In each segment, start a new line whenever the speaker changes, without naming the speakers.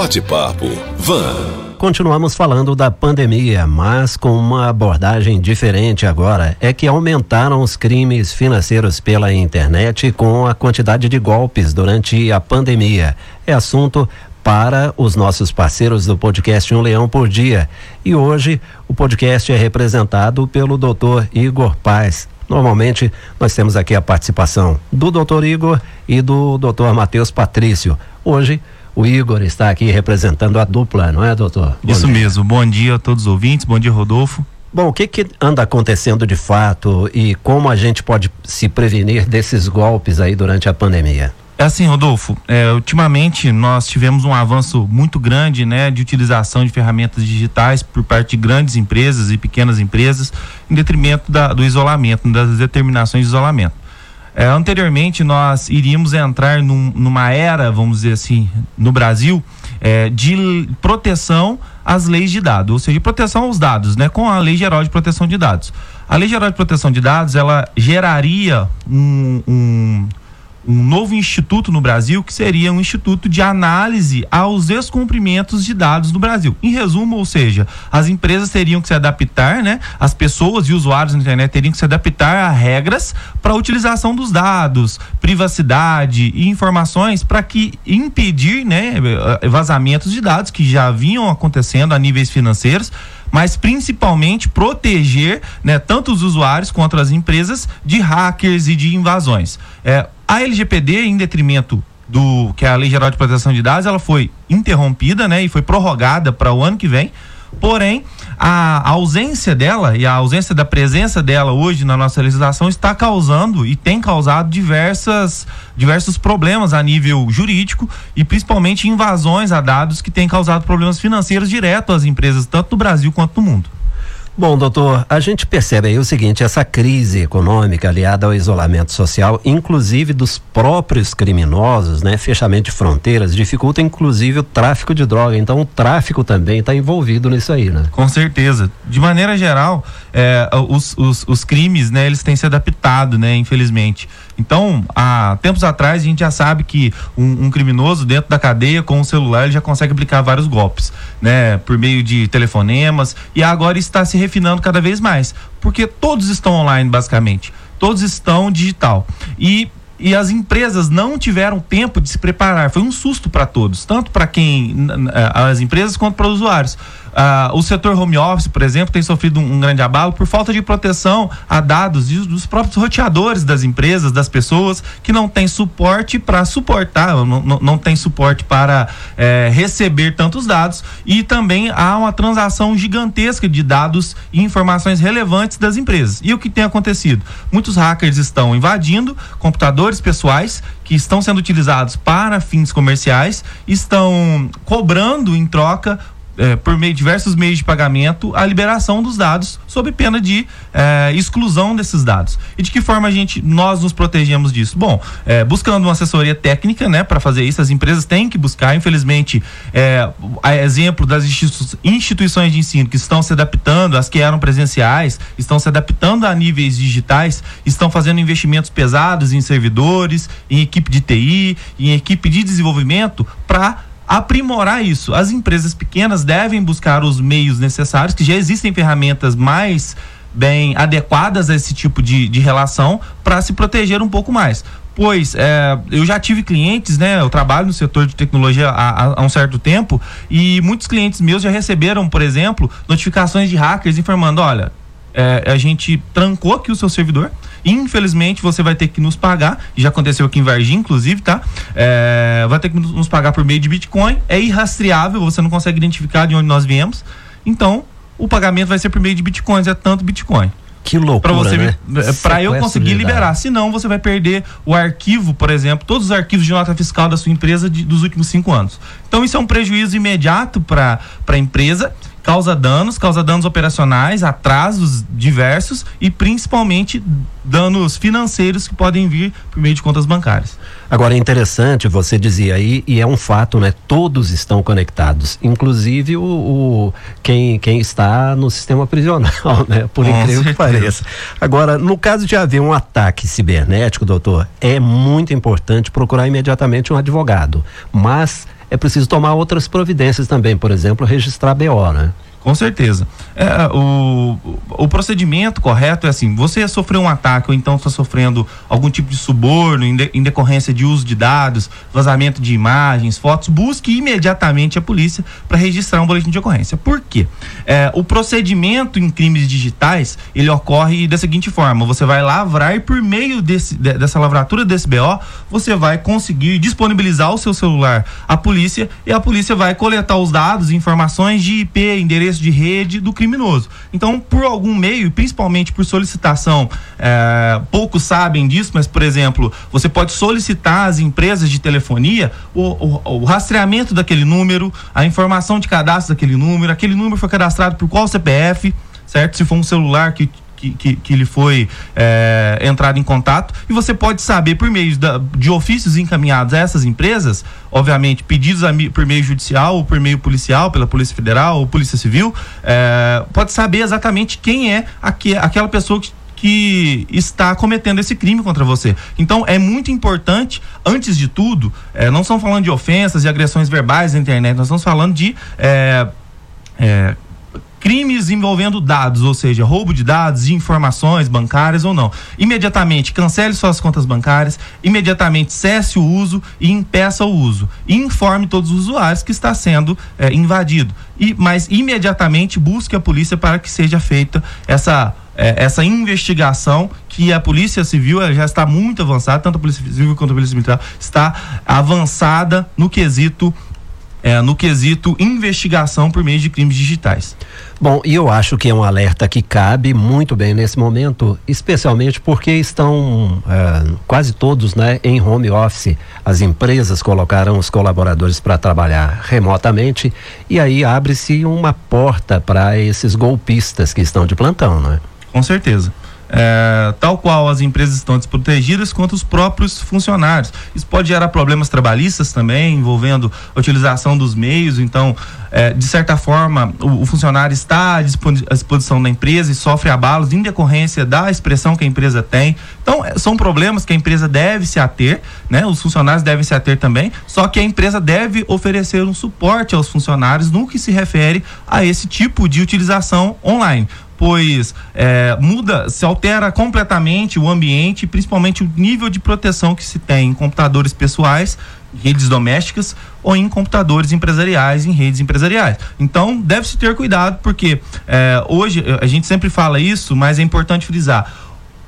Bate-papo Van.
Continuamos falando da pandemia, mas com uma abordagem diferente agora. É que aumentaram os crimes financeiros pela internet com a quantidade de golpes durante a pandemia. É assunto para os nossos parceiros do podcast Um Leão por Dia. E hoje o podcast é representado pelo Dr. Igor Paz. Normalmente nós temos aqui a participação do Dr. Igor e do Dr. Matheus Patrício. Hoje o Igor está aqui representando a dupla, não é, doutor?
Bom Isso dia. mesmo. Bom dia a todos os ouvintes. Bom dia, Rodolfo.
Bom, o que, que anda acontecendo de fato e como a gente pode se prevenir desses golpes aí durante a pandemia?
É assim, Rodolfo, é, ultimamente nós tivemos um avanço muito grande né, de utilização de ferramentas digitais por parte de grandes empresas e pequenas empresas, em detrimento da, do isolamento, das determinações de isolamento. É, anteriormente, nós iríamos entrar num, numa era, vamos dizer assim, no Brasil, é, de proteção às leis de dados, ou seja, proteção aos dados, né, com a Lei Geral de Proteção de Dados. A Lei Geral de Proteção de Dados, ela geraria um, um um novo instituto no Brasil que seria um instituto de análise aos descumprimentos de dados no Brasil. Em resumo, ou seja, as empresas teriam que se adaptar, né? As pessoas e usuários na internet teriam que se adaptar a regras para a utilização dos dados, privacidade e informações para que impedir, né, vazamentos de dados que já vinham acontecendo a níveis financeiros mas principalmente proteger né, tanto os usuários quanto as empresas de hackers e de invasões. É, a LGPD, em detrimento do que é a Lei Geral de Proteção de Dados, ela foi interrompida, né, e foi prorrogada para o ano que vem. Porém, a ausência dela e a ausência da presença dela hoje na nossa legislação está causando e tem causado diversas, diversos problemas a nível jurídico e principalmente invasões a dados que têm causado problemas financeiros direto às empresas, tanto no Brasil quanto no mundo.
Bom, doutor, a gente percebe aí o seguinte: essa crise econômica aliada ao isolamento social, inclusive dos próprios criminosos, né? Fechamento de fronteiras, dificulta inclusive o tráfico de droga. Então, o tráfico também está envolvido nisso aí, né?
Com certeza. De maneira geral, é, os, os, os, crimes, né? Eles têm se adaptado, né? Infelizmente. Então, há tempos atrás, a gente já sabe que um, um criminoso dentro da cadeia, com o celular, ele já consegue aplicar vários golpes, né? Por meio de telefonemas. E agora está se refinando cada vez mais. Porque todos estão online, basicamente. Todos estão digital. E e as empresas não tiveram tempo de se preparar. Foi um susto para todos, tanto para quem as empresas quanto para os usuários. Uh, o setor home office, por exemplo, tem sofrido um, um, grande abalo por falta de proteção a dados dos próprios roteadores das empresas, das pessoas, que não tem suporte para suportar, não, não, não, tem suporte para é, receber tantos dados. E também há uma transação gigantesca de dados e informações relevantes das empresas. E o que tem acontecido? Muitos hackers estão invadindo computadores pessoais que estão sendo utilizados para fins comerciais, estão cobrando em troca é, por meio de diversos meios de pagamento, a liberação dos dados sob pena de é, exclusão desses dados. E de que forma a gente, nós nos protegemos disso? Bom, é, buscando uma assessoria técnica, né, para fazer isso, as empresas têm que buscar, infelizmente, é, a exemplo das instituições de ensino que estão se adaptando, as que eram presenciais, estão se adaptando a níveis digitais, estão fazendo investimentos pesados em servidores, em equipe de TI, em equipe de desenvolvimento para aprimorar isso. As empresas pequenas devem buscar os meios necessários, que já existem ferramentas mais bem adequadas a esse tipo de, de relação para se proteger um pouco mais. Pois é, eu já tive clientes, né? Eu trabalho no setor de tecnologia há, há, um certo tempo e muitos clientes meus já receberam, por exemplo, notificações de hackers informando: olha, é, a gente trancou aqui o seu servidor. Infelizmente, você vai ter que nos pagar. Já aconteceu aqui em Varginha, inclusive, tá? É, vai ter que nos pagar por meio de Bitcoin. É irrastreável, você não consegue identificar de onde nós viemos. Então, o pagamento vai ser por meio de Bitcoins, é tanto Bitcoin.
Que loucura, pra você,
né? Para eu conseguir liberar. Senão, você vai perder o arquivo, por exemplo, todos os arquivos de nota fiscal da sua empresa de, dos últimos cinco anos. Então, isso é um prejuízo imediato para a empresa causa danos, causa danos operacionais, atrasos diversos e principalmente danos financeiros que podem vir por meio de contas bancárias.
Agora é interessante, você dizia aí, e é um fato, né? Todos estão conectados, inclusive o, o quem, quem está no sistema prisional, né? Por Com incrível certeza. que pareça. Agora, no caso de haver um ataque cibernético, doutor, é muito importante procurar imediatamente um advogado. Mas é preciso tomar outras providências também, por exemplo, registrar BO, né?
Com certeza. É, o, o procedimento correto é assim: você sofreu um ataque ou então está sofrendo algum tipo de suborno em, de, em, decorrência de uso de dados, vazamento de imagens, fotos, busque imediatamente a polícia para registrar um boletim de ocorrência. Por quê? É, o procedimento em crimes digitais ele ocorre da seguinte forma: você vai lavrar e por meio desse, de, dessa lavratura desse BO, você vai conseguir disponibilizar o seu celular à polícia e a polícia vai coletar os dados, informações de IP, endereço de rede do criminoso. Então, por algum meio, principalmente por solicitação, é, poucos sabem disso, mas, por exemplo, você pode solicitar às empresas de telefonia o, o, o rastreamento daquele número, a informação de cadastro daquele número, aquele número foi cadastrado por qual CPF, certo? Se for um celular que que, que, que ele foi é, entrado em contato e você pode saber por meio da, de ofícios encaminhados a essas empresas, obviamente pedidos a, por meio judicial ou por meio policial, pela Polícia Federal ou Polícia Civil, é, pode saber exatamente quem é aqu, aquela pessoa que que está cometendo esse crime contra você. Então é muito importante, antes de tudo, é, não estamos falando de ofensas e agressões verbais na internet, nós estamos falando de é, é, crimes envolvendo dados, ou seja, roubo de dados, de informações bancárias ou não. Imediatamente cancele suas contas bancárias, imediatamente cesse o uso e impeça o uso. E informe todos os usuários que está sendo é, invadido. E, mas imediatamente busque a polícia para que seja feita essa é, essa investigação que a Polícia Civil já está muito avançada, tanto a Polícia Civil quanto a Polícia Militar está avançada no quesito é, no quesito investigação por meio de crimes digitais.
Bom, e eu acho que é um alerta que cabe muito bem nesse momento, especialmente porque estão é, quase todos né, em home office. As empresas colocaram os colaboradores para trabalhar remotamente e aí abre-se uma porta para esses golpistas que estão de plantão, não é?
Com certeza é, tal qual as empresas estão desprotegidas quanto os próprios funcionários. Isso pode gerar problemas trabalhistas também, envolvendo a utilização dos meios. Então, é, de certa forma, o, o, funcionário está à disposição da empresa e sofre abalos em decorrência da expressão que a empresa tem. Então, é, são problemas que a empresa deve se ater, né? Os funcionários devem se ater também, só que a empresa deve oferecer um suporte aos funcionários no que se refere a esse tipo de utilização online pois é, muda, se altera completamente o ambiente, principalmente o nível de proteção que se tem em computadores pessoais, redes domésticas ou em computadores empresariais, em redes empresariais. Então, deve-se ter cuidado, porque é, hoje a gente sempre fala isso, mas é importante frisar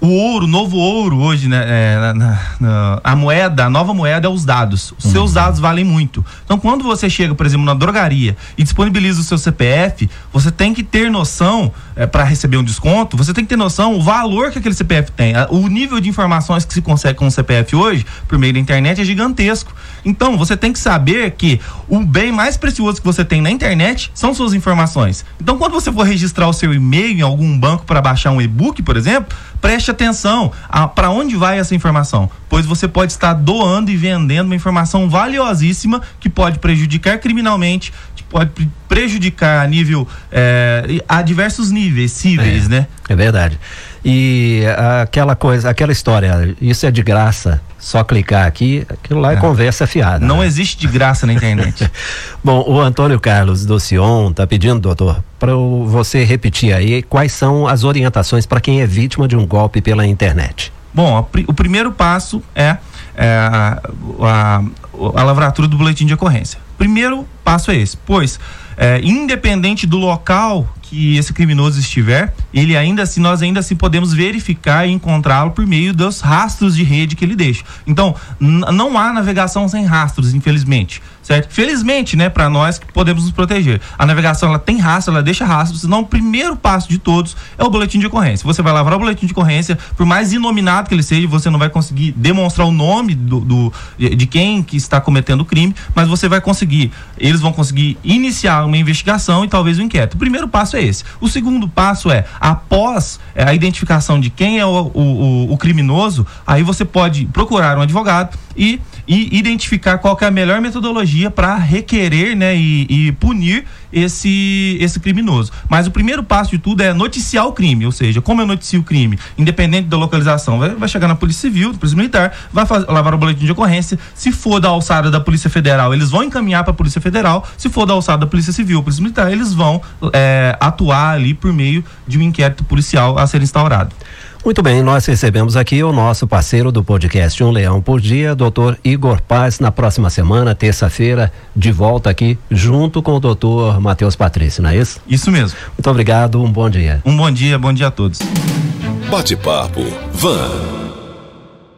o ouro, o novo ouro hoje, né? É, na, na, a moeda, a nova moeda é os dados. Os uhum. seus dados valem muito. Então, quando você chega, por exemplo, na drogaria e disponibiliza o seu CPF, você tem que ter noção, é, para receber um desconto, você tem que ter noção o valor que aquele CPF tem. O nível de informações que se consegue com o CPF hoje, por meio da internet, é gigantesco. Então, você tem que saber que o bem mais precioso que você tem na internet são suas informações. Então, quando você for registrar o seu e-mail em algum banco para baixar um e-book, por exemplo, preste atenção para onde vai essa informação, pois você pode estar doando e vendendo uma informação valiosíssima que pode prejudicar criminalmente, pode prejudicar a nível é, a diversos níveis cíveis,
é,
né?
É verdade. E aquela coisa, aquela história, isso é de graça, só clicar aqui, aquilo lá é, é conversa fiada.
Não né? existe de graça na internet.
Bom, o Antônio Carlos do Sion tá pedindo, doutor, para você repetir aí quais são as orientações para quem é vítima de um golpe pela internet.
Bom, o primeiro passo é, é a, a, a lavratura do boletim de ocorrência. Primeiro passo é esse, pois é, independente do local que esse criminoso estiver, ele ainda assim, nós ainda assim podemos verificar e encontrá-lo por meio dos rastros de rede que ele deixa. Então, não há navegação sem rastros, infelizmente certo? Felizmente, né, para nós que podemos nos proteger. A navegação ela tem rastro, ela deixa rastro, senão o primeiro passo de todos é o boletim de ocorrência. Você vai lavrar o boletim de ocorrência, por mais inominado que ele seja, você não vai conseguir demonstrar o nome do, do de quem que está cometendo o crime, mas você vai conseguir, eles vão conseguir iniciar uma investigação e talvez um inquérito. O primeiro passo é esse. O segundo passo é, após é, a identificação de quem é o, o, o criminoso, aí você pode procurar um advogado e, e identificar qual é a melhor metodologia para requerer né, e, e punir esse, esse criminoso. Mas o primeiro passo de tudo é noticiar o crime, ou seja, como eu noticio o crime, independente da localização, vai, vai chegar na Polícia Civil, Polícia Militar, vai lavar o boletim de ocorrência. Se for da alçada da Polícia Federal, eles vão encaminhar para a Polícia Federal. Se for da alçada da Polícia Civil, Polícia Militar, eles vão é, atuar ali por meio de um inquérito policial a ser instaurado.
Muito bem, nós recebemos aqui o nosso parceiro do podcast Um Leão por Dia, doutor Igor Paz, na próxima semana, terça-feira, de volta aqui, junto com o doutor Matheus Patrício, não é isso?
Isso mesmo.
Muito obrigado, um bom dia.
Um bom dia, bom dia a todos.
Bate-papo, Van.